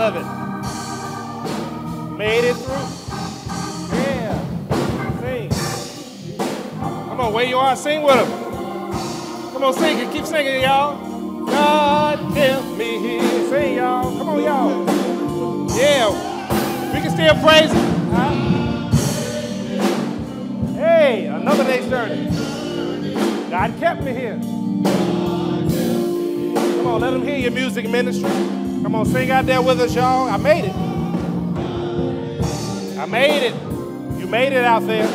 love it. Made it through. Yeah. Sing. Come on, where you are, sing with them. Come on, sing it. Keep singing, y'all. God kept me here. Sing, y'all. Come on, y'all. Yeah. We can still praise him. Huh? Hey, another day's journey. God kept me here. Come on, let them hear your music ministry. Come on, sing out there with us, y'all. I made it. I made it. You made it out there.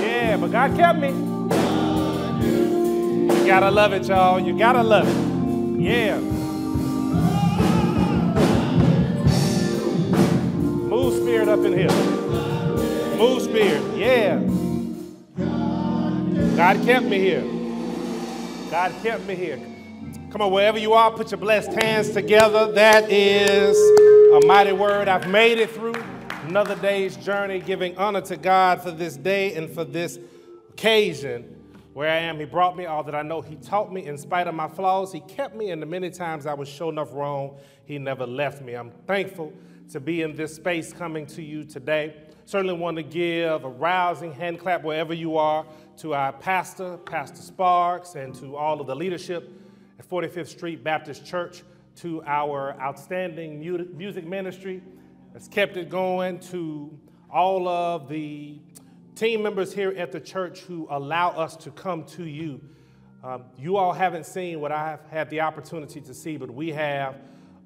Yeah, but God kept me. You gotta love it, y'all. You gotta love it. Yeah. Move spirit up in here. Move spirit. Yeah. God kept me here. God kept me here. Come on, wherever you are, put your blessed hands together. That is a mighty word. I've made it through another day's journey, giving honor to God for this day and for this occasion where I am. He brought me all that I know. He taught me in spite of my flaws. He kept me, and the many times I was sure enough wrong, He never left me. I'm thankful to be in this space coming to you today. Certainly want to give a rousing hand clap wherever you are to our pastor, Pastor Sparks, and to all of the leadership at 45th Street Baptist Church, to our outstanding music ministry that's kept it going, to all of the team members here at the church who allow us to come to you. Um, you all haven't seen what I have had the opportunity to see, but we have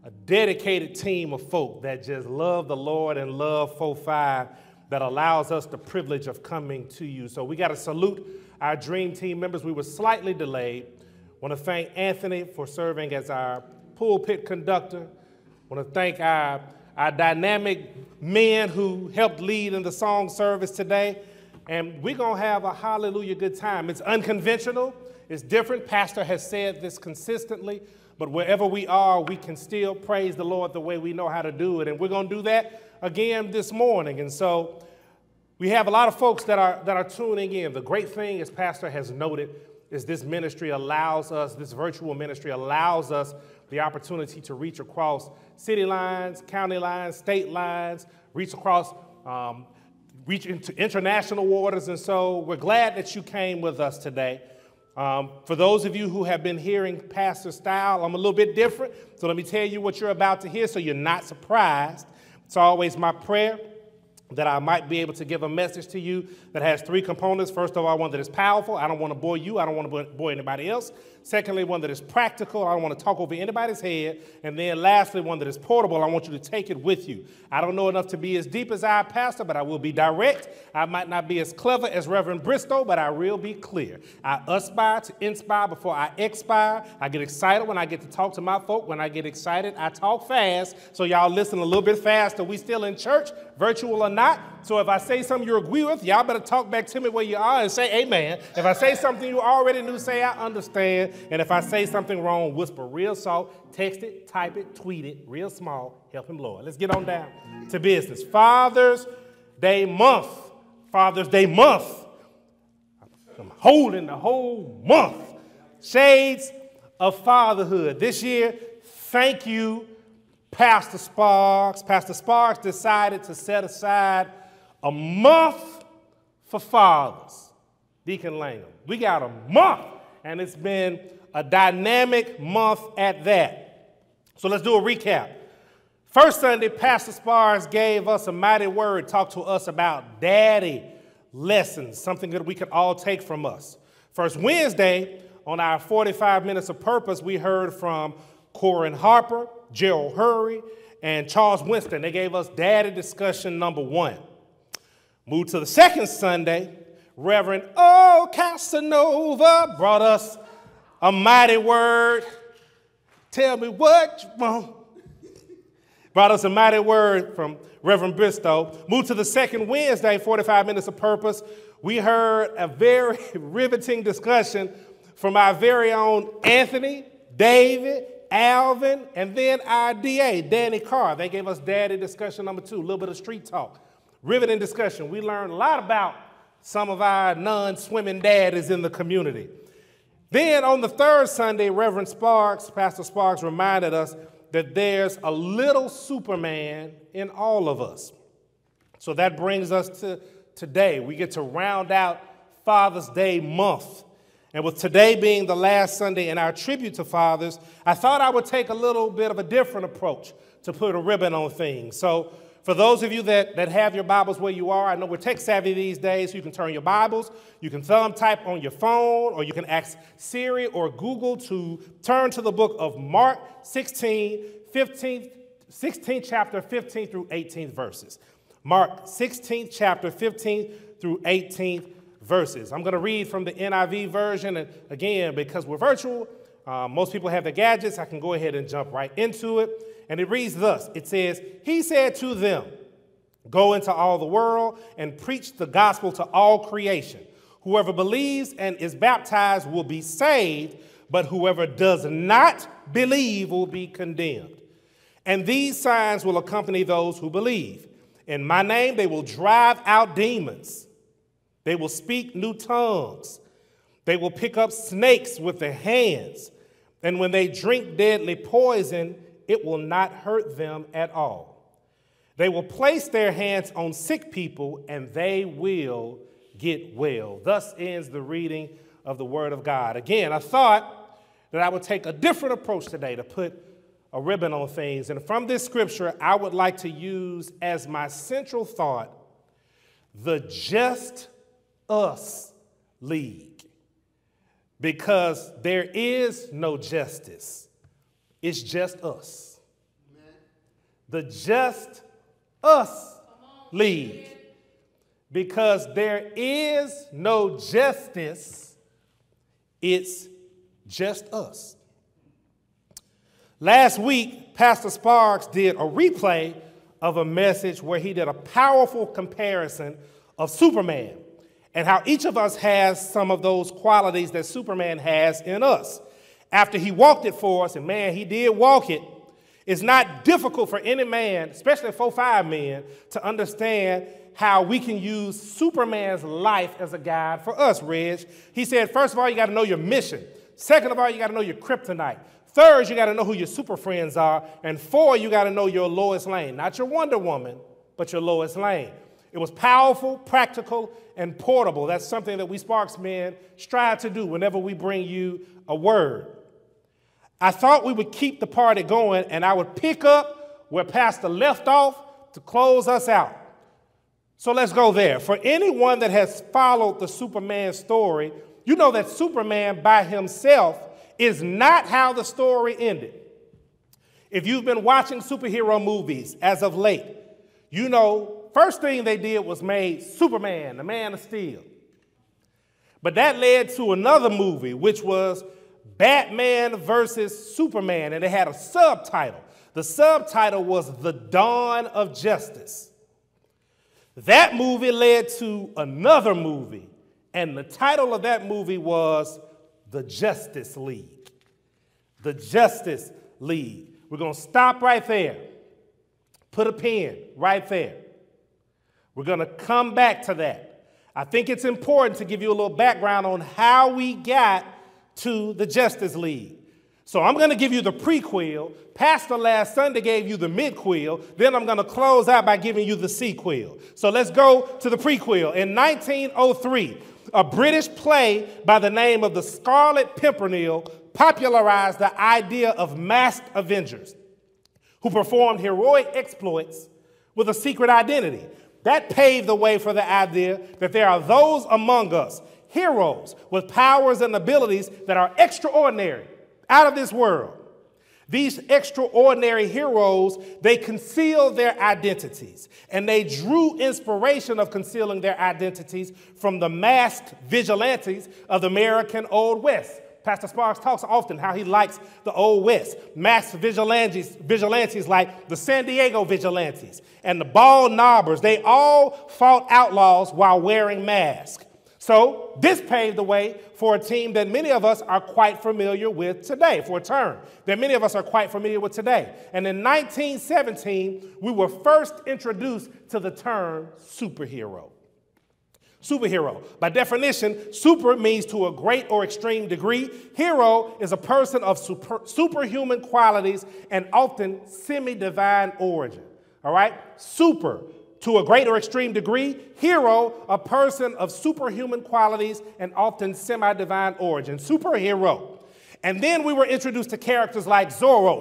a dedicated team of folk that just love the Lord and love 4-5 that allows us the privilege of coming to you. So we got to salute our dream team members. We were slightly delayed. Want to thank Anthony for serving as our pulpit conductor. Want to thank our, our dynamic men who helped lead in the song service today. And we're going to have a hallelujah good time. It's unconventional, it's different. Pastor has said this consistently. But wherever we are, we can still praise the Lord the way we know how to do it. And we're going to do that again this morning. And so we have a lot of folks that are, that are tuning in. The great thing, as Pastor has noted, is this ministry allows us, this virtual ministry allows us the opportunity to reach across city lines, county lines, state lines, reach across, um, reach into international waters. And so we're glad that you came with us today. Um, for those of you who have been hearing Pastor Style, I'm a little bit different. So let me tell you what you're about to hear so you're not surprised. It's always my prayer that I might be able to give a message to you that has three components. First of all, one that is powerful. I don't want to bore you, I don't want to bore anybody else. Secondly, one that is practical. I don't want to talk over anybody's head. And then lastly, one that is portable. I want you to take it with you. I don't know enough to be as deep as I, pastor, but I will be direct. I might not be as clever as Reverend Bristow, but I will be clear. I aspire to inspire before I expire. I get excited when I get to talk to my folk. When I get excited, I talk fast. So y'all listen a little bit faster. We still in church, virtual or not. So if I say something you agree with, y'all better talk back to me where you are and say amen. If I say something you already knew, say I understand. And if I say something wrong, whisper real soft, text it, type it, tweet it, real small. Help him, Lord. Let's get on down to business. Father's Day month. Father's Day month. I'm holding the whole month. Shades of fatherhood. This year, thank you, Pastor Sparks. Pastor Sparks decided to set aside a month for fathers. Deacon Langham. We got a month, and it's been a dynamic month at that. So let's do a recap. First Sunday, Pastor Sparks gave us a mighty word, talked to us about daddy lessons, something that we could all take from us. First Wednesday, on our 45 minutes of purpose, we heard from Corin Harper, Gerald Hurry, and Charles Winston. They gave us daddy discussion number one. Moved to the second Sunday, Reverend O. Casanova brought us a mighty word. Tell me what you want. Brought us a mighty word from Reverend Bristow. Moved to the second Wednesday, 45 minutes of purpose. We heard a very riveting discussion from our very own Anthony, David, Alvin, and then our DA, Danny Carr. They gave us daddy discussion number two, a little bit of street talk riveting discussion. We learned a lot about some of our non swimming daddies in the community. Then on the third Sunday, Reverend Sparks, Pastor Sparks, reminded us that there's a little Superman in all of us. So that brings us to today. We get to round out Father's Day month. And with today being the last Sunday in our tribute to fathers, I thought I would take a little bit of a different approach to put a ribbon on things. So for those of you that, that have your Bibles where you are, I know we're tech savvy these days, so you can turn your Bibles, you can thumb type on your phone, or you can ask Siri or Google to turn to the book of Mark 16, 15, 16th chapter, 15 through 18 verses. Mark 16th chapter, 15 through 18 verses. I'm going to read from the NIV version, and again, because we're virtual, uh, most people have their gadgets, I can go ahead and jump right into it. And it reads thus It says, He said to them, Go into all the world and preach the gospel to all creation. Whoever believes and is baptized will be saved, but whoever does not believe will be condemned. And these signs will accompany those who believe. In my name, they will drive out demons. They will speak new tongues. They will pick up snakes with their hands. And when they drink deadly poison, it will not hurt them at all. They will place their hands on sick people and they will get well. Thus ends the reading of the Word of God. Again, I thought that I would take a different approach today to put a ribbon on things. And from this scripture, I would like to use as my central thought the just us league. Because there is no justice it's just us. The just us lead. Because there is no justice, it's just us. Last week, Pastor Sparks did a replay of a message where he did a powerful comparison of Superman and how each of us has some of those qualities that Superman has in us after he walked it for us, and man, he did walk it, it's not difficult for any man, especially four, five men, to understand how we can use Superman's life as a guide for us, Reg. He said, first of all, you got to know your mission. Second of all, you got to know your kryptonite. Third, you got to know who your super friends are. And four, you got to know your Lois Lane. Not your Wonder Woman, but your Lois Lane. It was powerful, practical, and portable. That's something that we Sparks men strive to do whenever we bring you a word. I thought we would keep the party going and I would pick up where Pastor left off to close us out. So let's go there. For anyone that has followed the Superman story, you know that Superman by himself is not how the story ended. If you've been watching superhero movies as of late, you know first thing they did was made Superman, the Man of Steel. But that led to another movie, which was Batman versus Superman, and it had a subtitle. The subtitle was The Dawn of Justice. That movie led to another movie, and the title of that movie was The Justice League. The Justice League. We're going to stop right there. Put a pin right there. We're going to come back to that. I think it's important to give you a little background on how we got to the Justice League. So I'm going to give you the prequel. Pastor last Sunday gave you the midquel. Then I'm going to close out by giving you the sequel. So let's go to the prequel. In 1903, a British play by the name of the Scarlet Pimpernel popularized the idea of masked Avengers who performed heroic exploits with a secret identity. That paved the way for the idea that there are those among us heroes with powers and abilities that are extraordinary, out of this world. These extraordinary heroes, they concealed their identities and they drew inspiration of concealing their identities from the masked vigilantes of the American Old West. Pastor Sparks talks often how he likes the Old West. Masked vigilantes, vigilantes like the San Diego vigilantes and the bald knobbers, they all fought outlaws while wearing masks. So, this paved the way for a team that many of us are quite familiar with today, for a term that many of us are quite familiar with today. And in 1917, we were first introduced to the term superhero. Superhero. By definition, super means to a great or extreme degree. Hero is a person of super, superhuman qualities and often semi divine origin. All right? Super, to a great or extreme degree. Hero, a person of superhuman qualities and often semi divine origin. Superhero. And then we were introduced to characters like Zorro,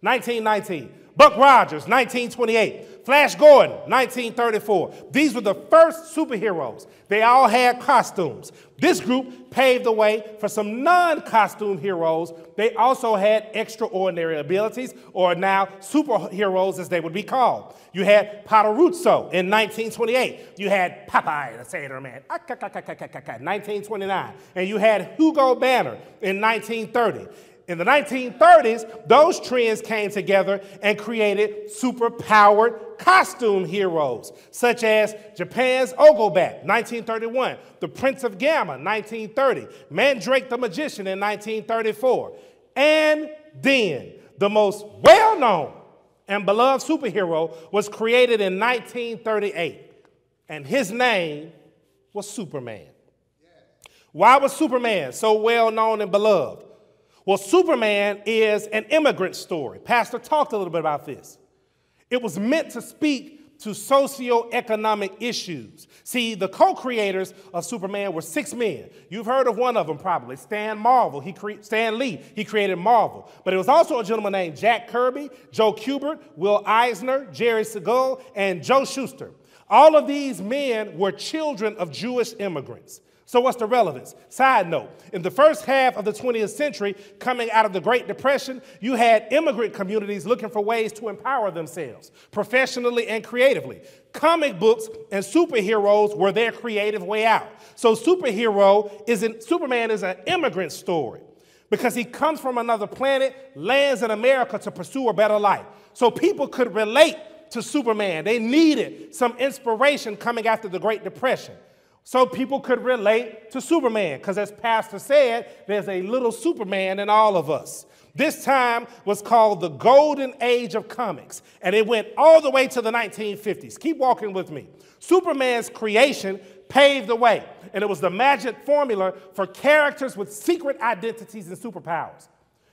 1919. Buck Rogers, 1928. Flash Gordon, 1934. These were the first superheroes. They all had costumes. This group paved the way for some non costume heroes. They also had extraordinary abilities, or now superheroes as they would be called. You had Patoruzú in 1928. You had Popeye the Sailor Man, ah, 1929. And you had Hugo Danner in 1930. In the 1930s, those trends came together and created super-powered costume heroes, such as Japan's Ogon Bat, 1931, the Prince of Gamma, 1930, Mandrake the Magician in 1934. And then, the most well-known and beloved superhero was created in 1938, and his name was Superman. Why was Superman so well known and beloved? Well, Superman is an immigrant story. Pastor talked a little bit about this. It was meant to speak to socioeconomic issues. See, the co creators of Superman were six men. You've heard of one of them probably, Stan Marvel. He cre- Stan Lee. He created Marvel. But it was also a gentleman named Jack Kirby, Joe Kubert, Will Eisner, Jerry Siegel, and Joe Shuster. All of these men were children of Jewish immigrants. So, what's the relevance? Side note in the first half of the 20th century, coming out of the Great Depression, you had immigrant communities looking for ways to empower themselves professionally and creatively. Comic books and superheroes were their creative way out. So, superhero isn't, Superman is an immigrant story because he comes from another planet, lands in America to pursue a better life. So, people could relate to Superman. They needed some inspiration coming after the Great Depression so people could relate to Superman. Because as Pastor said, there's a little Superman in all of us. This time was called the Golden Age of Comics, and it went all the way to the 1950s. Keep walking with me. Superman's creation paved the way, and it was the magic formula for characters with secret identities and superpowers.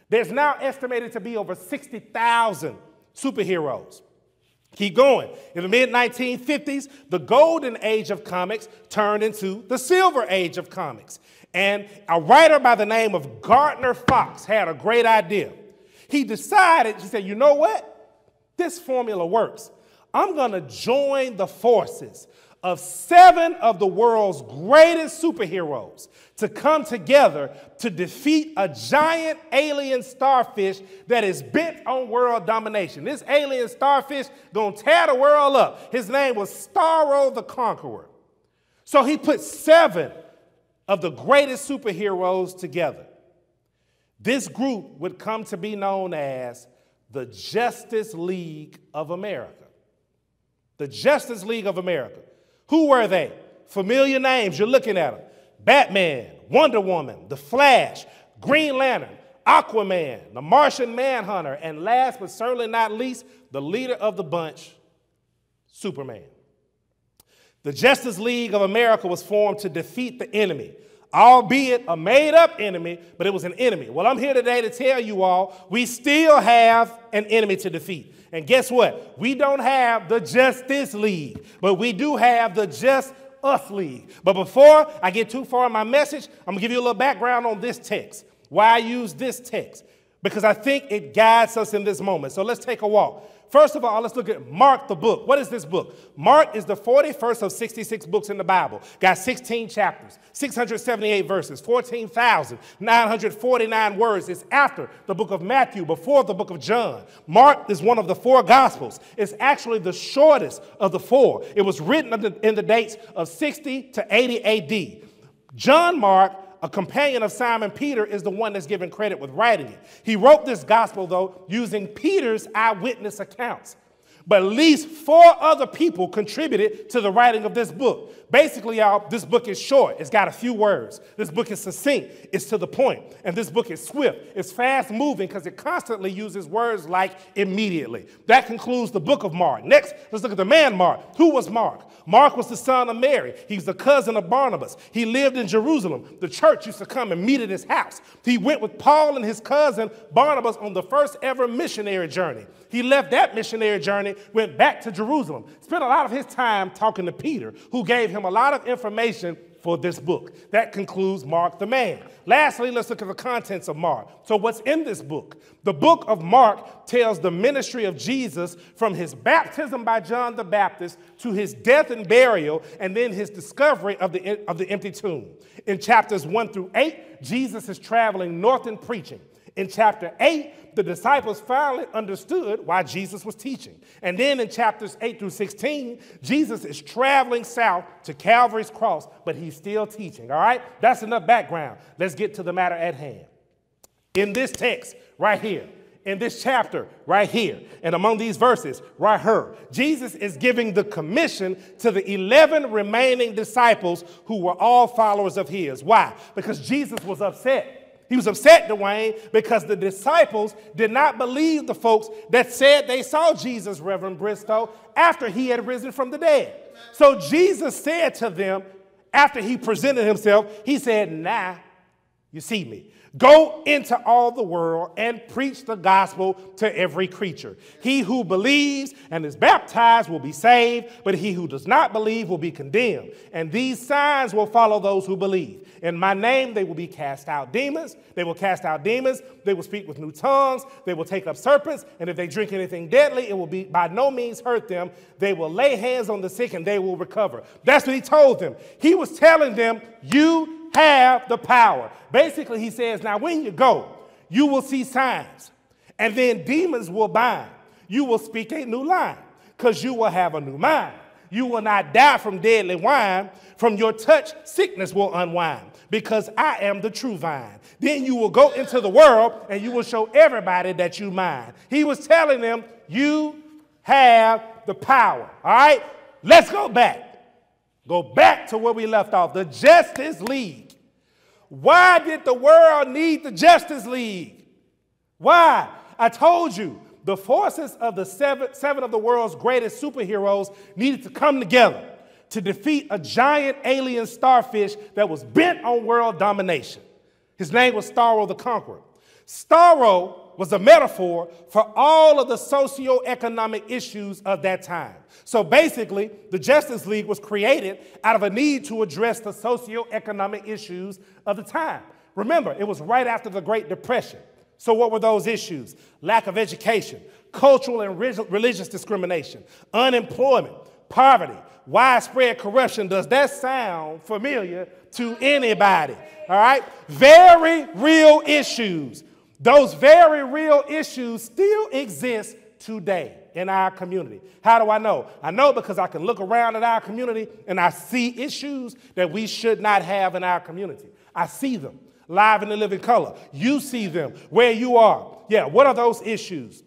There's now estimated to be over 60,000 superheroes. Keep going. In the mid 1950s, the golden age of comics turned into the silver age of comics. And a writer by the name of Gardner Fox had a great idea. He decided, he said, you know what? This formula works. I'm going to join the forces of seven of the world's greatest superheroes to come together to defeat a giant alien starfish that is bent on world domination. This alien starfish gonna tear the world up. His name was Starro the Conqueror. So he put seven of the greatest superheroes together. This group would come to be known as the Justice League of America. The Justice League of America. Who were they? Familiar names, you're looking at them Batman, Wonder Woman, The Flash, Green Lantern, Aquaman, the Martian Manhunter, and last but certainly not least, the leader of the bunch, Superman. The Justice League of America was formed to defeat the enemy, albeit a made up enemy, but it was an enemy. Well, I'm here today to tell you all we still have an enemy to defeat. And guess what? We don't have the Justice League, but we do have the Just Us League. But before I get too far in my message, I'm gonna give you a little background on this text. Why I use this text. Because I think it guides us in this moment. So let's take a walk. First of all, let's look at Mark the book. What is this book? Mark is the 41st of 66 books in the Bible. Got 16 chapters, 678 verses, 14,949 words. It's after the book of Matthew, before the book of John. Mark is one of the four gospels. It's actually the shortest of the four. It was written in the dates of 60 to 80 AD. John Mark a companion of Simon Peter, is the one that's given credit with writing it. He wrote this gospel, though, using Peter's eyewitness accounts. But at least four other people contributed to the writing of this book. Basically, y'all, this book is short. It's got a few words. This book is succinct. It's to the point. And this book is swift. It's fast moving because it constantly uses words like immediately. That concludes the book of Mark. Next, let's look at the man Mark. Who was Mark? Mark was the son of Mary. He's the cousin of Barnabas. He lived in Jerusalem. The church used to come and meet at his house. He went with Paul and his cousin Barnabas on the first ever missionary journey. He left that missionary journey, went back to Jerusalem, spent a lot of his time talking to Peter, who gave him a lot of information for this book. That concludes Mark the man. Lastly, let's look at the contents of Mark. So, what's in this book? The book of Mark tells the ministry of Jesus from his baptism by John the Baptist to his death and burial, and then his discovery of the, of the empty tomb. In chapters 1 through 8, Jesus is traveling north and preaching. In chapter 8, the disciples finally understood why Jesus was teaching. And then in chapters 8 through 16, Jesus is traveling south to Calvary's cross, but he's still teaching. All right? That's enough background. Let's get to the matter at hand. In this text right here, in this chapter right here, and among these verses right here, Jesus is giving the commission to the 11 remaining disciples who were all followers of his. Why? Because Jesus was upset he was upset, Dwayne, because the disciples did not believe the folks that said they saw Jesus, Reverend Bristow, after he had risen from the dead. So Jesus said to them, after he presented himself, he said, Now you see me. Go into all the world and preach the gospel to every creature. He who believes and is baptized will be saved, but he who does not believe will be condemned. And these signs will follow those who believe. In my name, they will be cast out demons. They will cast out demons. They will speak with new tongues. They will take up serpents. And if they drink anything deadly, it will be by no means hurt them. They will lay hands on the sick and they will recover. That's what he told them. He was telling them, You have the power. Basically, he says, now when you go, you will see signs, and then demons will bind. You will speak a new line because you will have a new mind. You will not die from deadly wine. From your touch, sickness will unwind because I am the true vine. Then you will go into the world and you will show everybody that you mine. He was telling them, You have the power. All right? Let's go back. Go back to where we left off the Justice League. Why did the world need the Justice League? Why? I told you, the forces of the seven, seven of the world's greatest superheroes needed to come together to defeat a giant alien starfish that was bent on world domination. His name was Starro the Conqueror. Starro was a metaphor for all of the socio-economic issues of that time. So basically, the Justice League was created out of a need to address the socio-economic issues of the time. Remember, it was right after the Great Depression. So what were those issues? Lack of education, cultural and religious discrimination, unemployment, poverty, widespread corruption. Does that sound familiar to anybody? All right? Very real issues those very real issues still exist today in our community. How do I know? I know because I can look around at our community and I see issues that we should not have in our community. I see them live in the living color. You see them where you are. Yeah, what are those issues?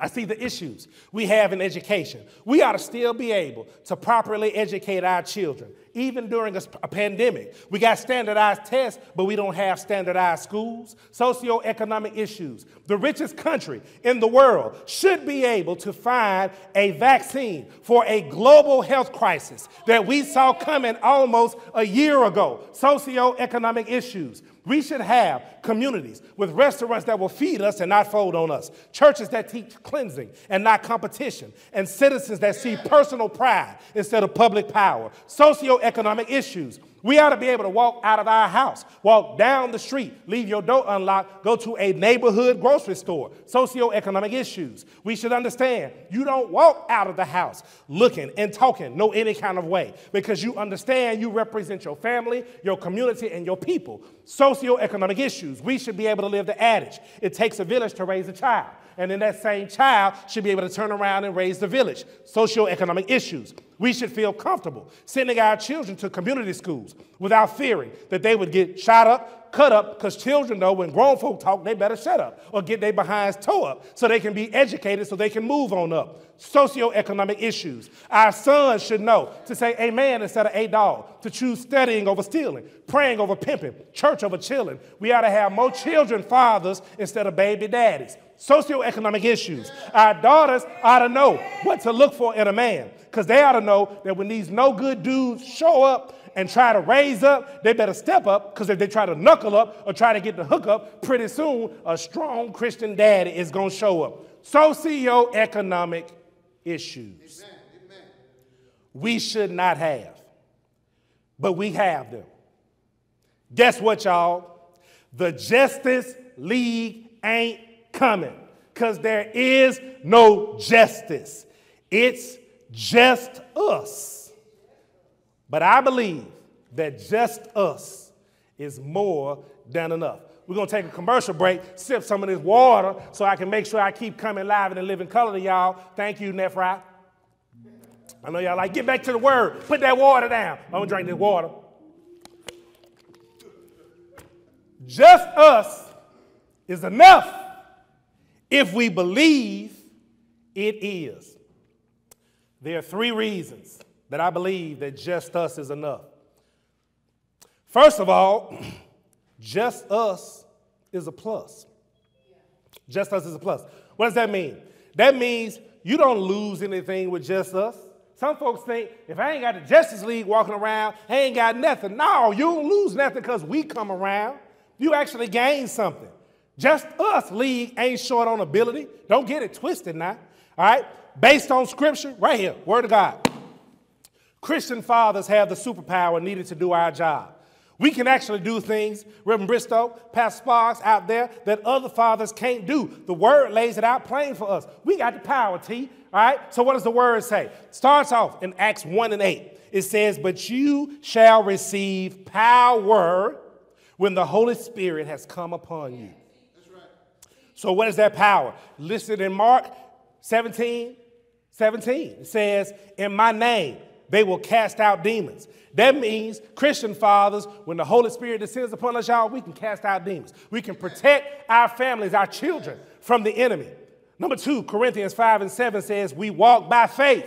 I see the issues we have in education. We ought to still be able to properly educate our children even during a, a, pandemic. We got standardized tests, but we don't have standardized schools. Socioeconomic issues. The richest country in the world should be able to find a vaccine for a global health crisis that we saw coming almost a year ago. Socioeconomic issues. We should have communities with restaurants that will feed us and not fold on us, churches that teach cleansing and not competition, and citizens that see personal pride instead of public power. Socioeconomic issues we ought to be able to walk out of our house, walk down the street, leave your door unlocked, go to a neighborhood grocery store. Socioeconomic issues. We should understand you don't walk out of the house looking and talking no any kind of way because you understand you represent your family, your community, and your people. Socioeconomic issues. We should be able to live the adage it takes a village to raise a child. And then that same child should be able to turn around and raise the village. Socioeconomic issues. We should feel comfortable sending our children to community schools without fearing that they would get shot up, cut up, because children know when grown folk talk, they better shut up or get their behinds toe up so they can be educated so they can move on up. Socioeconomic issues. Our sons should know to say amen instead of a dog, to choose studying over stealing, praying over pimping, church over chilling. We ought to have more children fathers instead of baby daddies socioeconomic issues. Our daughters ought to know what to look for in a man because they ought to know that when these no good dudes show up and try to raise up, they better step up because if they try to knuckle up or try to get the hook up, pretty soon a strong Christian daddy is going to show up. Socioeconomic issues. Amen. We should not have, but we have them. Guess what, y'all? The Justice League ain't coming because there is no justice. It's just us. But I believe that just us is more than enough. We're going to take a commercial break, sip some of this water so I can make sure I keep coming live in the living color to y'all. Thank you, Nephri. I know y'all like, get back to the word. Put that water down. I'm going to drink this water. Just us is enough if we believe it is. There are three reasons that I believe that just us is enough. First of all, just us is a plus. Just us is a plus. What does that mean? That means you don't lose anything with just us. Some folks think if I ain't got the Justice League walking around, I ain't got nothing. No, you don't lose nothing because we come around. You actually gain something. Just us league ain't short on ability. Don't get it twisted now. All right? Based on scripture, right here, word of God. Christian fathers have the superpower needed to do our job. We can actually do things, Reverend Bristow, Pastor Sparks out there, that other fathers can't do. The word lays it out plain for us. We got the power, T. All right? So what does the word say? Starts off in Acts 1 and 8. It says, But you shall receive power when the Holy Spirit has come upon you. That's right. So, what is that power? Listed in Mark 17 17. It says, In my name, they will cast out demons. That means, Christian fathers, when the Holy Spirit descends upon us, y'all, we can cast out demons. We can protect our families, our children from the enemy. Number two, Corinthians 5 and 7 says, We walk by faith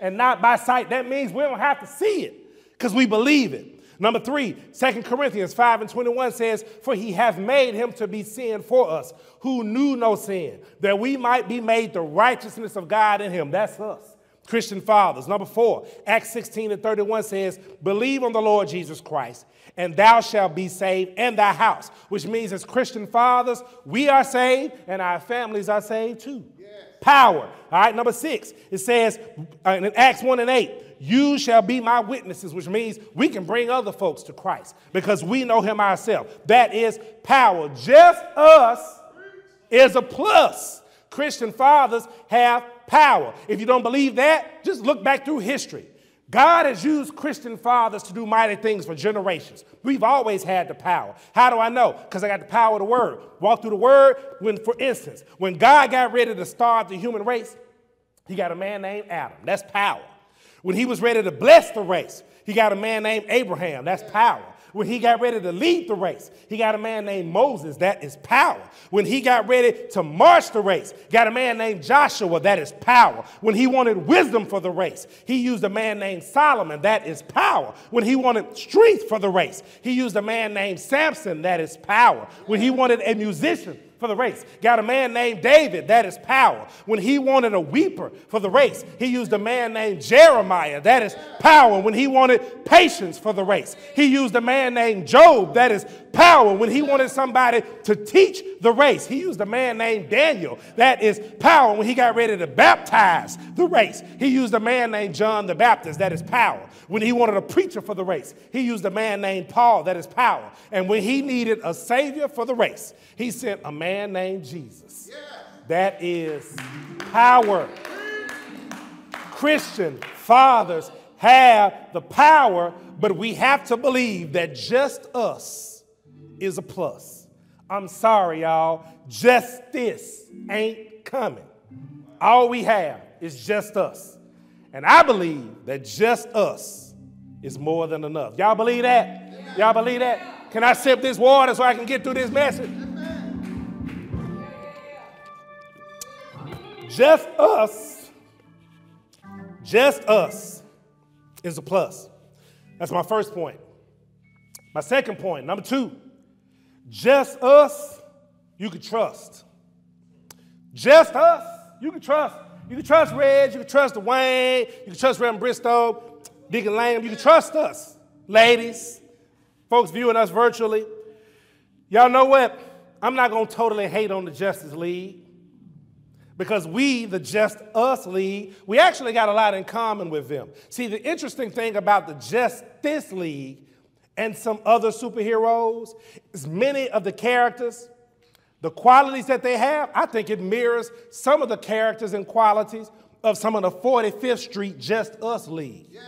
and not by sight. That means we don't have to see it because we believe it. Number three, 2 Corinthians 5 and 21 says, For he hath made him to be sin for us, who knew no sin, that we might be made the righteousness of God in him. That's us. Christian fathers. Number four, Acts 16 and 31 says, Believe on the Lord Jesus Christ, and thou shalt be saved and thy house, which means as Christian fathers, we are saved and our families are saved too. Yes. Power. All right, number six, it says uh, in Acts 1 and 8, you shall be my witnesses, which means we can bring other folks to Christ because we know him ourselves. That is power. Just us is a plus. Christian fathers have power. If you don't believe that, just look back through history. God has used Christian fathers to do mighty things for generations. We've always had the power. How do I know? Because I got the power of the word. Walk through the word when, for instance, when God got ready to start the human race, he got a man named Adam. That's power. When he was ready to bless the race, he got a man named Abraham. That's power. When he got ready to lead the race, he got a man named Moses. That is power. When he got ready to march the race, got a man named Joshua. That is power. When he wanted wisdom for the race, he used a man named Solomon. That is power. When he wanted strength for the race, he used a man named Samson. That is power. When he wanted a musician, for the race. Got a man named David, that is power. When he wanted a weeper for the race, he used a man named Jeremiah, that is power. When he wanted patience for the race, he used a man named Job, that is power. When he wanted somebody to teach the race, he used a man named Daniel, that is power. When he got ready to baptize the race, he used a man named John the Baptist, that is power. When he wanted a preacher for the race, he used a man named Paul, that is power. And when he needed a savior for the race, he sent a man named Jesus. That is power. Christian fathers have the power, but we have to believe that just us is a plus. I'm sorry, y'all. Just this ain't coming. All we have is just us. And I believe that just us is more than enough. Y'all believe that? Y'all believe that? Can I sip this water so I can get through this message? Just us, just us is a plus. That's my first point. My second point, number two, just us, you can trust. Just us, you can trust. You can trust Reg, you can trust Dwayne, you can trust Reverend Bristow, Deacon Langham, you can trust us, ladies, folks viewing us virtually. Y'all know what? I'm not to totally hate on the Justice League because we, the Just Us League, we actually got a lot in common with them. See, the interesting thing about the Just Justice League and some other superheroes is many of the characters, the qualities that they have, I think it mirrors some of the characters and qualities of some of the 45th Street Just Us League. Yeah.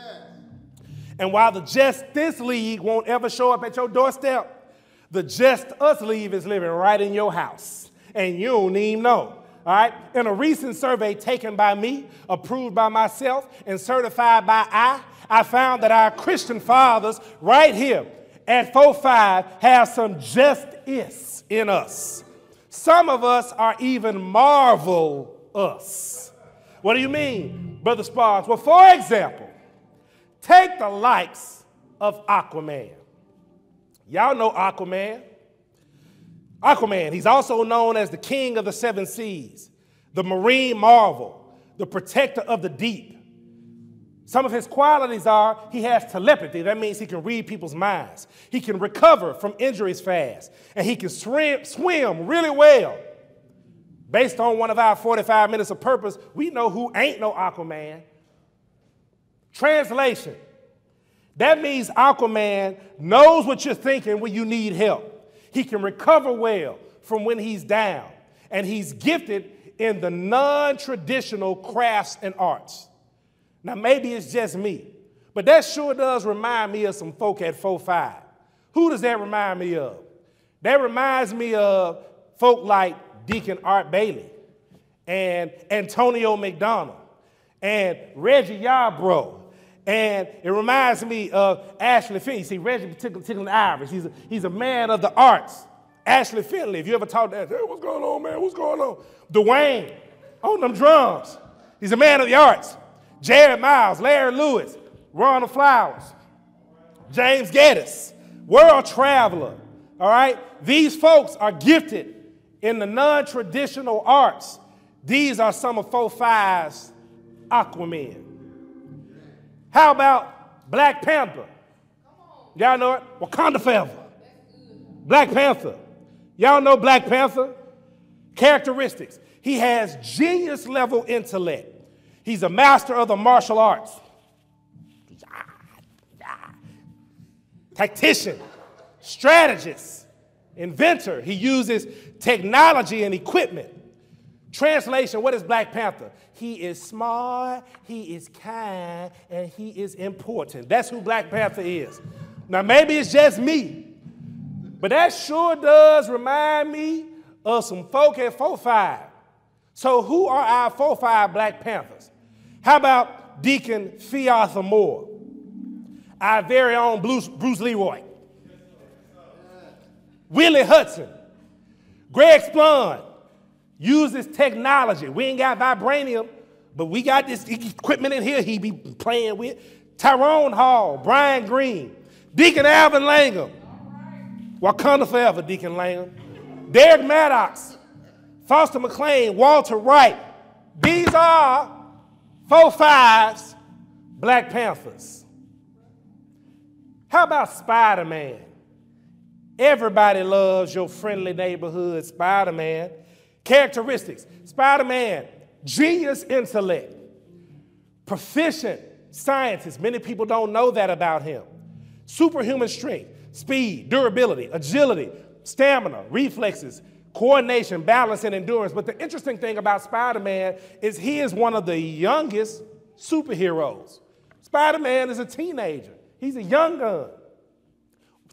And while the Just Justice League won't ever show up at your doorstep, the Just Us League is living right in your house, and you don't even know. All right? In a recent survey taken by me, approved by myself, and certified by I, I found that our Christian fathers right here at 4-5 have some just is in us. Some of us are even marvel us. What do you mean, Brother Sparks? Well, for example, take the likes of Aquaman. Y'all know Aquaman. Aquaman, he's also known as the king of the seven seas, the marine marvel, the protector of the deep. Some of his qualities are he has telepathy. That means he can read people's minds. He can recover from injuries fast. And he can swim, swim really well. Based on one of our 45 minutes of purpose, we know who ain't no Aquaman. Translation. That means Aquaman knows what you're thinking when you need help. He can recover well from when he's down. And he's gifted in the non traditional crafts and arts. Now, maybe it's just me, but that sure does remind me of some folk at 4 5. Who does that remind me of? That reminds me of folk like Deacon Art Bailey and Antonio McDonald and Reggie Yarbrough and it reminds me of Ashley Finley. See, Reggie particularly Irish. He's a, he's a man of the arts. Ashley Finley, if you ever talked to him, hey, what's going on, man? What's going on? Dwayne on them drums. He's a man of the arts. Jared Miles, Larry Lewis, Ronald Flowers, James Geddes, world traveler. All right? These folks are gifted in the non traditional arts. These are some of 4 5's Aquaman. How about Black Panther? Y'all know it? Wakanda Forever. Black Panther. Y'all know Black Panther? Characteristics. He has genius level intellect. He's a master of the martial arts. Tactician, strategist, inventor. He uses technology and equipment. Translation What is Black Panther? He is smart, he is kind, and he is important. That's who Black Panther is. Now, maybe it's just me, but that sure does remind me of some folk at 4 5. So, who are our 4 5 Black Panthers? How about Deacon Thearthur Moore, our very own Bruce, Bruce Leroy, Willie Hudson, Greg Splund, uses technology. We ain't got vibranium, but we got this equipment in here he be playing with. Tyrone Hall, Brian Green, Deacon Alvin Langham, Wakanda Forever, Deacon Langham, Derek Maddox, Foster McLean, Walter Wright. These are four fives Black Panthers. How about Spider Man? Everybody loves your friendly neighborhood Spider Man. Characteristics Spider Man, genius intellect, proficient scientist. Many people don't know that about him. Superhuman strength, speed, durability, agility, stamina, reflexes, coordination, balance, and endurance. But the interesting thing about Spider Man is he is one of the youngest superheroes. Spider Man is a teenager, he's a young gun.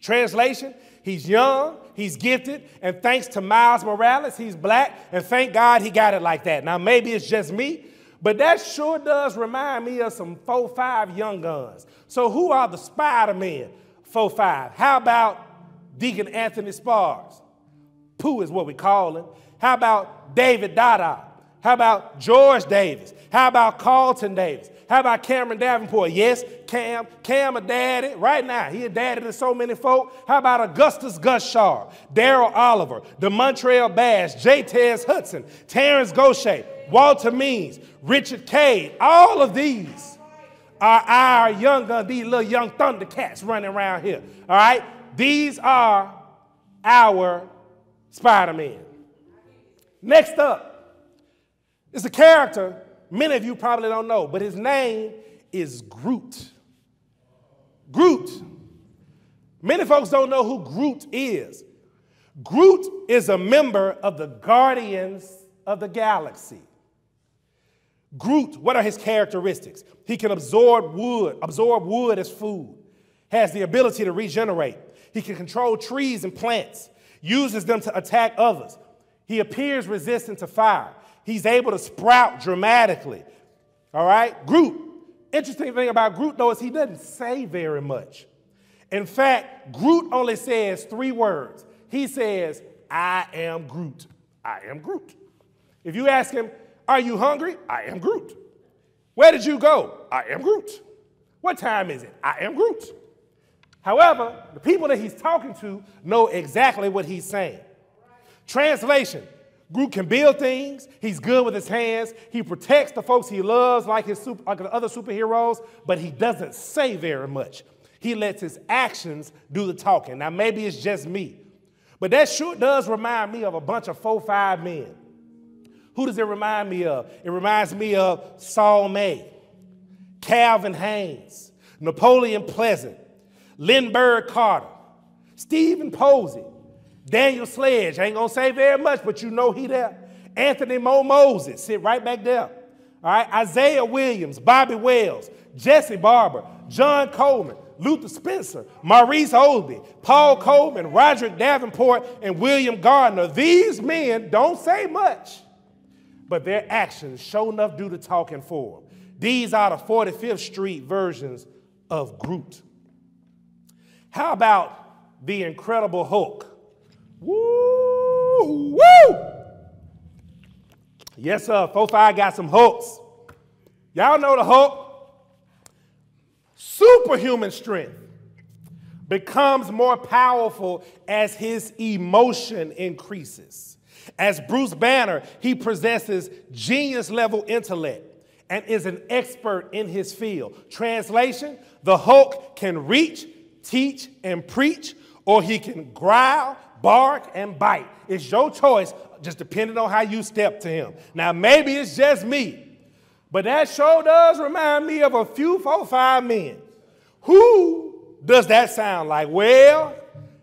Translation, he's young, he's gifted, and thanks to Miles Morales, he's black, and thank God he got it like that. Now, maybe it's just me, but that sure does remind me of some 4 5 young guns. So, who are the Spider Men 4 5? How about Deacon Anthony Sparks? Pooh is what we call him. How about David Dada? How about George Davis? How about Carlton Davis? How about Cameron Davenport? Yes, Cam. Cam a daddy right now. He a daddy to so many folk. How about Augustus Gus Shaw, Daryl Oliver, DeMontrell Bass, J. Tez Hudson, Terrence Gaucher, Walter Means, Richard Cade. All of these are our young gun, these little young Thundercats running around here. All right? These are our Spider-Man. Next up, is a character many of you probably don't know, but his name is Groot. Groot. Many folks don't know who Groot is. Groot is a member of the Guardians of the Galaxy. Groot, what are his characteristics? He can absorb wood, absorb wood as food, has the ability to regenerate. He can control trees and plants, uses them to attack others. He appears resistant to fire. He's able to sprout dramatically. All right? Groot. Interesting thing about Groot, though, is he doesn't say very much. In fact, Groot only says three words. He says, I am Groot. I am Groot. If you ask him, Are you hungry? I am Groot. Where did you go? I am Groot. What time is it? I am Groot. However, the people that he's talking to know exactly what he's saying. Translation Groot can build things. He's good with his hands. He protects the folks he loves, like his super, like the other superheroes, but he doesn't say very much. He lets his actions do the talking. Now, maybe it's just me, but that sure does remind me of a bunch of four, five men. Who does it remind me of? It reminds me of Saul May, Calvin Haynes, Napoleon Pleasant, Lindbergh Carter, Stephen Posey, Daniel Sledge, ain't gonna say very much, but you know he there. Anthony Mo Moses, sit right back there. All right, Isaiah Williams, Bobby Wells, Jesse Barber, John Coleman, Luther Spencer, Maurice Oldby, Paul Coleman, Roderick Davenport, and William Gardner. These men don't say much, but their actions show enough do the talking for them. These are the 45th Street versions of Groot. How about the Incredible Hulk? Woo! Woo! Yes, sir. 4-5 got some Hulks. Y'all know the Hulk? Superhuman strength becomes more powerful as his emotion increases. As Bruce Banner, he possesses genius level intellect and is an expert in his field. Translation The Hulk can reach, teach, and preach, or he can growl, bark, and bite. It's your choice, just depending on how you step to him. Now, maybe it's just me, but that sure does remind me of a few four, five men. Who does that sound like? Well,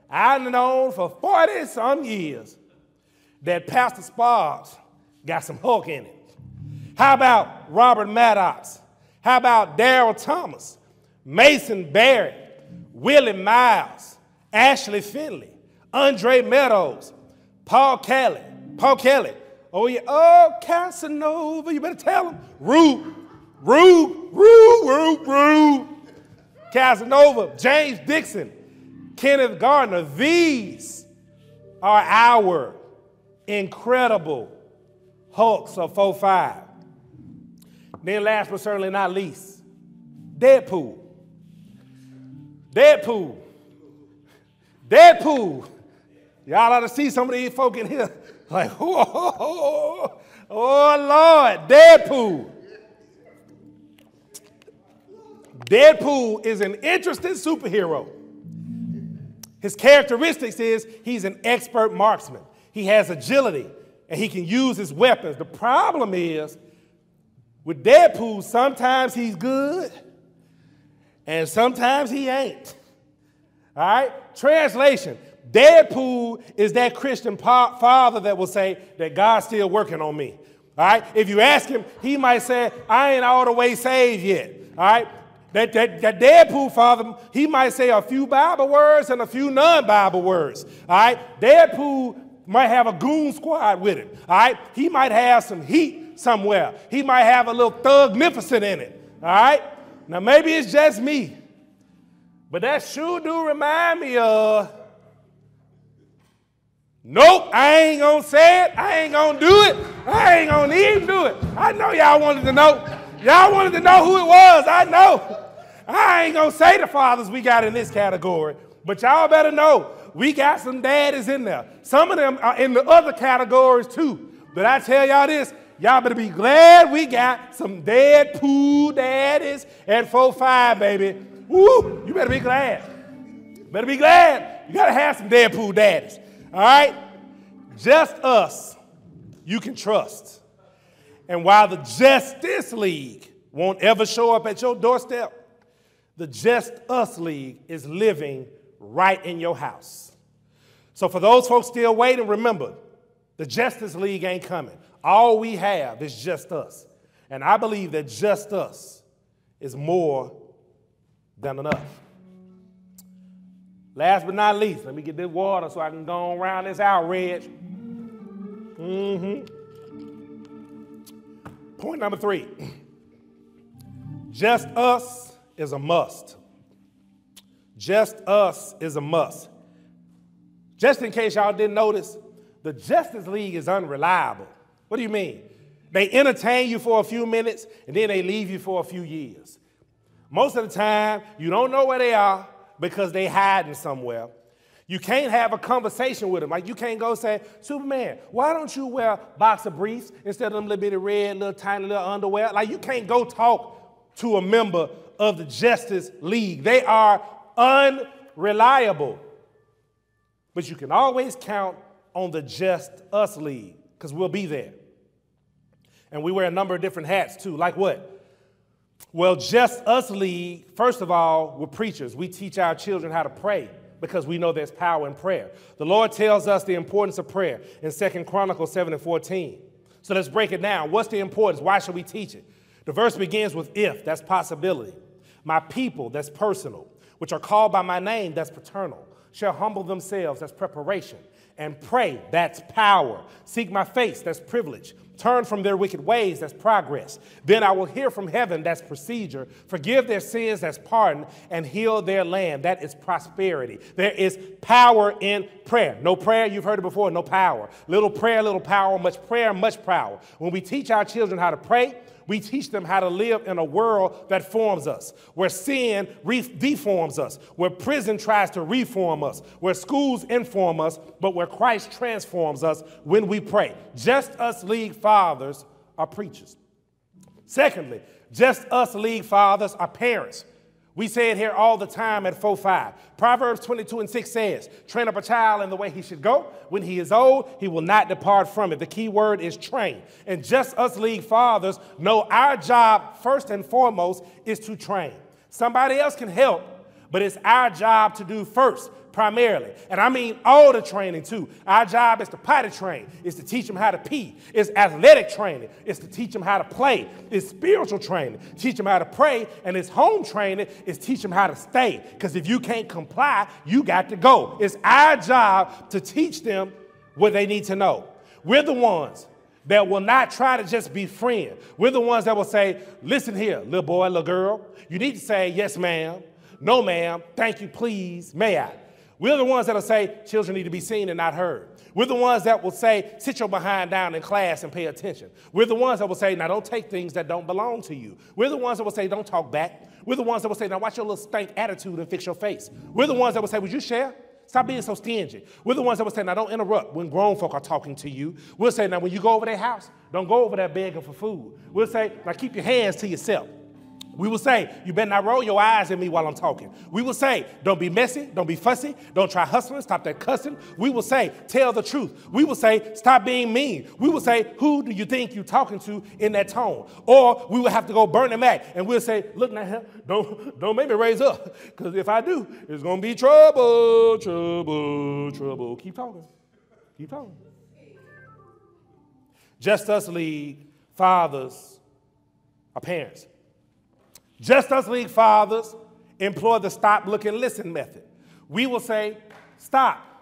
I've known for 40 some years that Pastor Sparks got some hook in it. How about Robert Maddox? How about Daryl Thomas, Mason Barrett, Willie Miles, Ashley Finley, Andre Meadows, Paul Kelly, Paul Kelly. Oh yeah, oh Casanova, you better tell him. Rue, Rue, Rue, Rue, Rue. Casanova, James Dixon, Kenneth Gardner. These are our incredible Hulks of 4-5. Then last but certainly not least, Deadpool. Deadpool. Deadpool. Y'all ought to see some of these folk in here. Like, oh, oh Lord, Deadpool. Deadpool is an interesting superhero. His characteristics is he's an expert marksman. He has agility and he can use his weapons. The problem is with Deadpool, sometimes he's good and sometimes he ain't. All right? Translation Deadpool is that Christian father that will say that God's still working on me. All right? If you ask him, he might say, I ain't all the way saved yet. All right? That, that, that Deadpool father, he might say a few Bible words and a few non Bible words. All right? Deadpool might have a goon squad with him. All right? He might have some heat somewhere. He might have a little thugnificent in it. All right? Now, maybe it's just me, but that sure do remind me of. Nope, I ain't gonna say it. I ain't gonna do it. I ain't gonna even do it. I know y'all wanted to know. Y'all wanted to know who it was. I know. I ain't gonna say the fathers we got in this category, but y'all better know we got some daddies in there. Some of them are in the other categories too. But I tell y'all this, y'all better be glad we got some Deadpool daddies at 4-5, baby. Woo! You better be glad. Better be glad. You gotta have some Deadpool daddies. All right? Just us you can trust. And while the Justice League won't ever show up at your doorstep, the Just Us League is living right in your house. So for those folks still waiting, remember, the Justice League ain't coming. All we have is just us. And I believe that just us is more than enough. Last but not least, let me get this water so I can go around this outrage. Mm-hmm. Point number three. Just us is a must. Just us is a must. Just in case y'all didn't notice, the Justice League is unreliable. What do you mean? They entertain you for a few minutes and then they leave you for a few years. Most of the time, you don't know where they are because they hiding somewhere. You can't have a conversation with them. Like you can't go say, Superman, why don't you wear boxer briefs instead of them little bitty red, little tiny little underwear? Like you can't go talk to a member of the Justice League. They are unreliable. But you can always count on the Just Us League because we'll be there. And we wear a number of different hats too. Like what? Well, Just Us League, first of all, we're preachers. We teach our children how to pray because we know there's power in prayer. The Lord tells us the importance of prayer in Second Chronicles 7 and 14. So let's break it down. What's the importance? Why should we teach it? The verse begins with if, that's possibility. My people, that's personal, which are called by my name, that's paternal, shall humble themselves, that's preparation, and pray, that's power. Seek my face, that's privilege. Turn from their wicked ways, that's progress. Then I will hear from heaven, that's procedure. Forgive their sins, that's pardon, and heal their land, that is prosperity. There is power in prayer. No prayer, you've heard it before, no power. Little prayer, little power, much prayer, much power. When we teach our children how to pray, we teach them how to live in a world that forms us, where sin re- deforms us, where prison tries to reform us, where schools inform us, but where Christ transforms us when we pray. Just us league fathers are preachers. Secondly, just us league fathers are parents. We say it here all the time at 4 5. Proverbs 22 and 6 says, Train up a child in the way he should go. When he is old, he will not depart from it. The key word is train. And just us league fathers know our job, first and foremost, is to train. Somebody else can help, but it's our job to do first primarily. And I mean all the training too. Our job is to potty train, is to teach them how to pee. It's athletic training, it's to teach them how to play. It's spiritual training, teach them how to pray. And it's home training, is teach them how to stay. Because if you can't comply, you got to go. It's our job to teach them what they need to know. We're the ones that will not try to just be friends. We're the ones that will say, listen here, little boy, little girl, you need to say, yes, ma'am, no, ma'am, thank you, please, may I? We're the ones that'll say children need to be seen and not heard. We're the ones that will say, sit your behind down in class and pay attention. We're the ones that will say, now don't take things that don't belong to you. We're the ones that will say, don't talk back. We're the ones that will say, now watch your little stank attitude and fix your face. We're the ones that will say, would you share? Stop being so stingy. We're the ones that will say, now don't interrupt when grown folk are talking to you. We'll say, now when you go over their house, don't go over there begging for food. We'll say, now keep your hands to yourself. We will say, you better not roll your eyes at me while I'm talking. We will say, don't be messy, don't be fussy, don't try hustling, stop that cussing. We will say, tell the truth. We will say, stop being mean. We will say, who do you think you're talking to in that tone? Or we will have to go burn them back and we'll say, look now, don't, don't make me raise up. Because if I do, it's going to be trouble, trouble, trouble. Keep talking. Keep talking. Just us league fathers, our parents. Just Us League fathers employ the stop, look, and listen method. We will say, stop.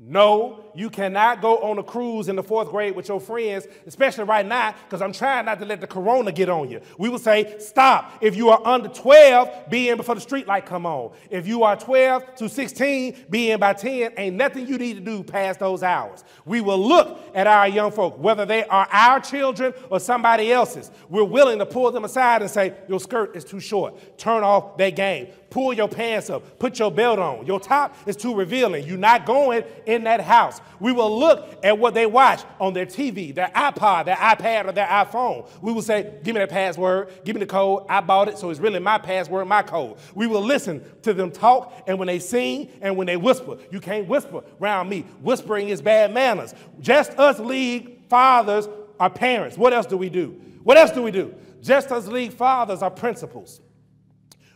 No, you cannot go on a cruise in the fourth grade with your friends, especially right now, because I'm trying not to let the corona get on you. We will say, stop. If you are under 12, be in before the street light come on. If you are 12 to 16, be in by 10. Ain't nothing you need to do past those hours. We will look at our young folk, whether they are our children or somebody else's. We're willing to pull them aside and say, your skirt is too short. Turn off that game. Pull your pants up. Put your belt on. Your top is too revealing. You're not going in that house. We will look at what they watch on their TV, their iPod, their iPad, or their iPhone. We will say, Give me that password. Give me the code. I bought it, so it's really my password, my code. We will listen to them talk, and when they sing and when they whisper, you can't whisper around me. Whispering is bad manners. Just us league fathers are parents. What else do we do? What else do we do? Just us league fathers are principals.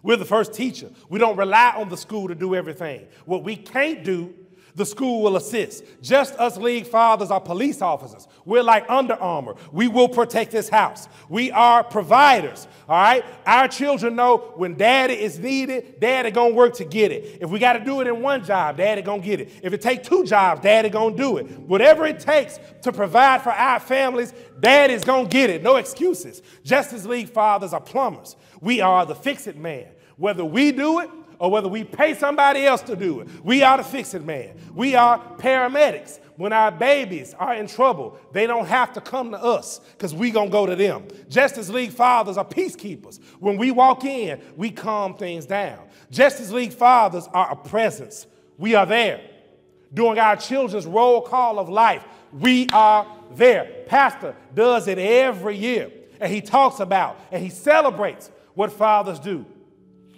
We're the first teacher. We don't rely on the school to do everything. What we can't do, the school will assist. Just us league fathers are police officers. We're like Under Armour. We will protect this house. We are providers. All right? Our children know when daddy is needed, daddy gonna work to get it. If we gotta do it in one job, daddy gonna get it. If it take two jobs, daddy gonna do it. Whatever it takes to provide for our families, daddy's gonna get it. No excuses. Justice League fathers are plumbers. We are the fix it man. Whether we do it or whether we pay somebody else to do it, we are the fix it man. We are paramedics. When our babies are in trouble, they don't have to come to us because we going to go to them. Justice League fathers are peacekeepers. When we walk in, we calm things down. Justice League fathers are a presence. We are there. During our children's roll call of life, we are there. Pastor does it every year, and he talks about and he celebrates what fathers do.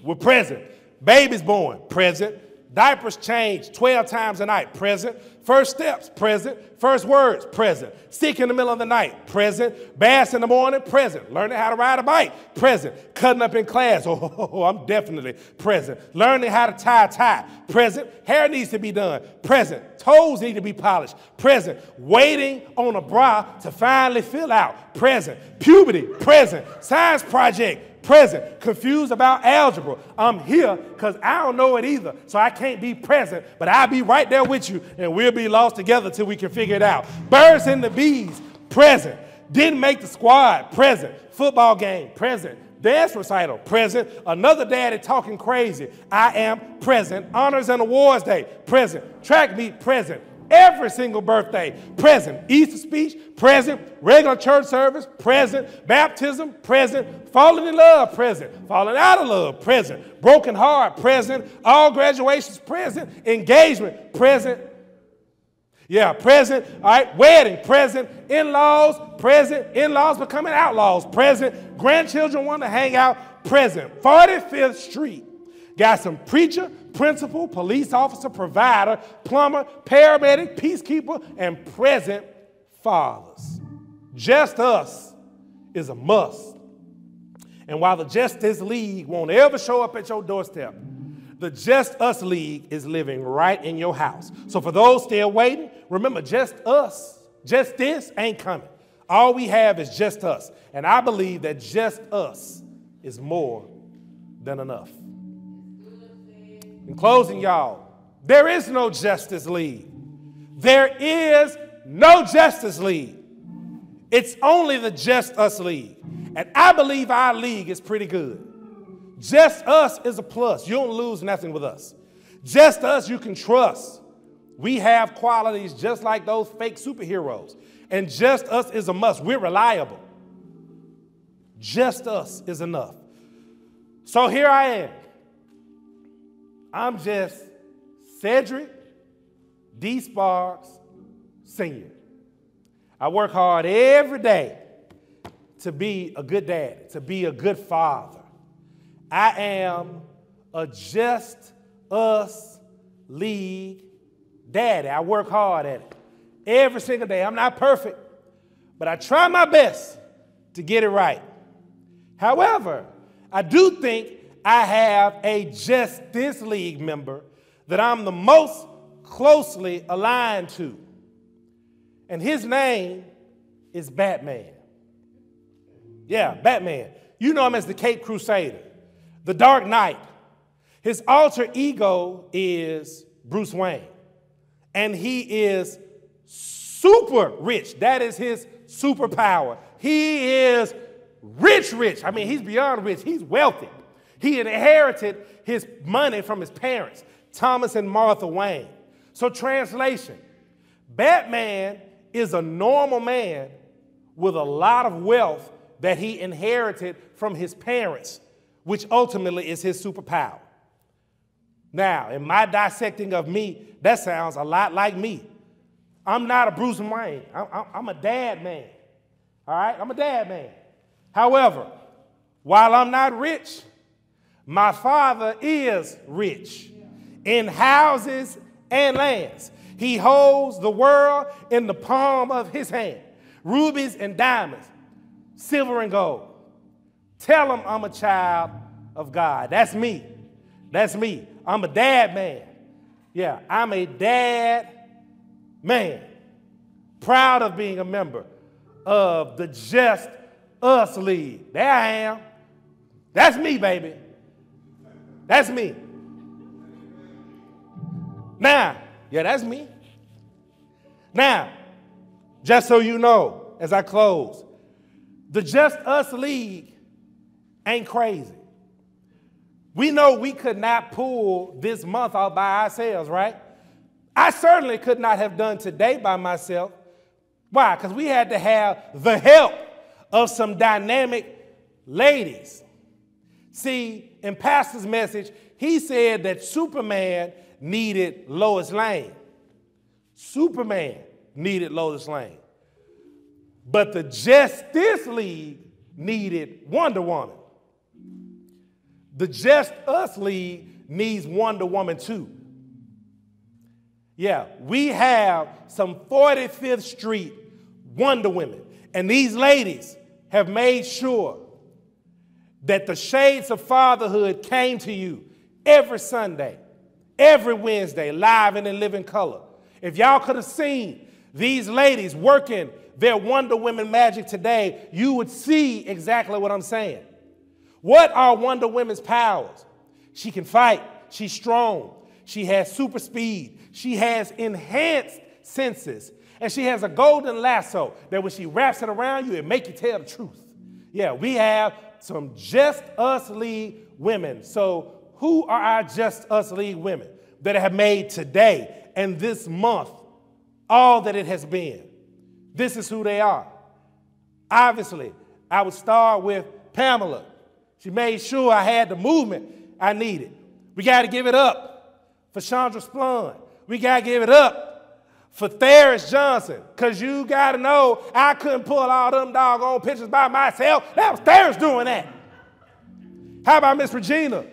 We're present. Babies born, present. Diapers changed 12 times a night, present. First steps, present. First words, present. Sick in the middle of the night, present. Bass in the morning, present. Learning how to ride a bike, present. Cutting up in class, oh, I'm definitely present. Learning how to tie a tie, present. Hair needs to be done, present. Toes need to be polished, present. Waiting on a bra to finally fill out, present. Puberty, present. Science project, present, confused about algebra. I'm here because I don't know it either, so I can't be present, but I'll be right there with you and we'll be lost together till we can figure it out. Birds and the bees, present. Didn't make the squad, present. Football game, present. Dance recital, present. Another daddy talking crazy. I am present. Honors and awards day, present. Track meet, present every single birthday present. Easter speech, present. Regular church service, present. Baptism, present. Falling in love, present. Falling out of love, present. Broken heart, present. All graduations, present. Engagement, present. Yeah, present. All right, wedding, present. In laws, present. In laws becoming outlaws, present. Grandchildren want to hang out, present. 45th Street. Got some preacher, principal, police officer, provider, plumber, paramedic, peacekeeper, and present fathers. Just us is a must. And while the Justice League won't ever show up at your doorstep, the Just Us League is living right in your house. So for those still waiting, remember, just us, just this ain't coming. All we have is just us. And I believe that just us is more than enough. In closing, y'all, there is no Justice League. There is no Justice League. It's only the Just Us League. And I believe our league is pretty good. Just Us is a plus. You don't lose nothing with us. Just Us you can trust. We have qualities just like those fake superheroes. And Just Us is a must. We're reliable. Just Us is enough. So here I am. I'm just Cedric D. Sparks Sr. I work hard every day to be a good dad, to be a good father. I am a just us league daddy. I work hard at it every single day. I'm not perfect, but I try my best to get it right. However, I do think I have a Justice League member that I'm the most closely aligned to. And his name is Batman. Yeah, Batman. You know him as the Cape Crusader, the Dark Knight. His alter ego is Bruce Wayne, and he is super rich. That is his superpower. He is rich, rich. I mean, he's beyond rich, he's wealthy. He inherited his money from his parents, Thomas and Martha Wayne. So, translation Batman is a normal man with a lot of wealth that he inherited from his parents, which ultimately is his superpower. Now, in my dissecting of me, that sounds a lot like me. I'm not a Bruce Wayne, I'm, I'm a dad man. All right? I'm a dad man. However, while I'm not rich, my father is rich in houses and lands. He holds the world in the palm of his hand rubies and diamonds, silver and gold. Tell him I'm a child of God. That's me. That's me. I'm a dad man. Yeah, I'm a dad man. Proud of being a member of the Just Us League. There I am. That's me, baby. That's me. Now, yeah, that's me. Now, just so you know, as I close, the Just Us League ain't crazy. We know we could not pull this month out by ourselves, right? I certainly could not have done today by myself. Why? Because we had to have the help of some dynamic ladies. See, in Pastor's message, he said that Superman needed Lois Lane. Superman needed Lois Lane. But the Justice League needed Wonder Woman. The Just Us League needs Wonder Woman too. Yeah, we have some 45th Street Wonder Women. And these ladies have made sure that the shades of fatherhood came to you every Sunday, every Wednesday, live and in living color. If y'all could have seen these ladies working their Wonder Women magic today, you would see exactly what I'm saying. What are Wonder Woman's powers? She can fight, she's strong, she has super speed, she has enhanced senses, and she has a golden lasso that when she wraps it around you, it make you tell the truth. Yeah, we have some Just Us League women. So, who are our Just Us League women that have made today and this month all that it has been? This is who they are. Obviously, I would start with Pamela. She made sure I had the movement I needed. We got to give it up for Chandra Splund. We got to give it up for Tharis Johnson, because you got to know I couldn't pull all them doggone pictures by myself. That was Tharis doing that. How about Miss Regina?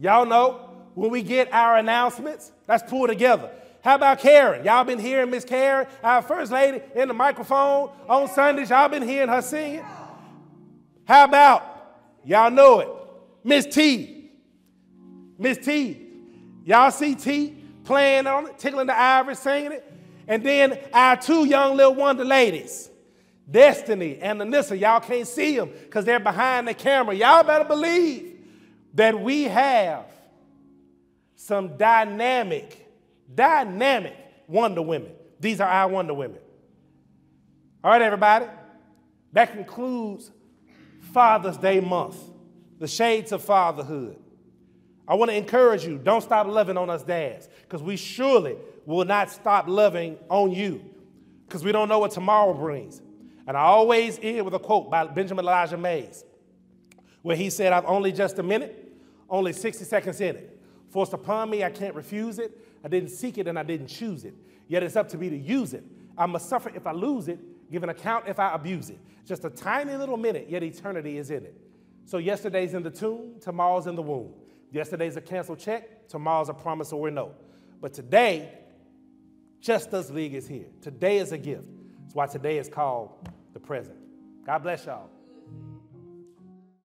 Y'all know when we get our announcements, let's pull together. How about Karen? Y'all been hearing Miss Karen, our first lady, in the microphone on Sundays. Y'all been hearing her singing. How about, y'all know it, Miss T. Miss T. Y'all see T playing on it, tickling the ivory, singing it. And then our two young little wonder ladies, Destiny and Anissa, y'all can't see them because they're behind the camera. Y'all better believe that we have some dynamic, dynamic wonder women. These are our wonder women. All right, everybody. That concludes Father's Day month, the shades of fatherhood. I want to encourage you don't stop loving on us dads because we surely will not stop loving on you because we don't know what tomorrow brings. And I always end with a quote by Benjamin Elijah Mays where he said, I've only just a minute, only 60 seconds in it. Forced upon me, I can't refuse it. I didn't seek it and I didn't choose it. Yet it's up to me to use it. I must suffer if I lose it, give an account if I abuse it. Just a tiny little minute, yet eternity is in it. So yesterday's in the tomb, tomorrow's in the womb. Yesterday's a canceled check, tomorrow's a promise or a no. But today, just Us League is here. Today is a gift. That's why today is called the present. God bless y'all.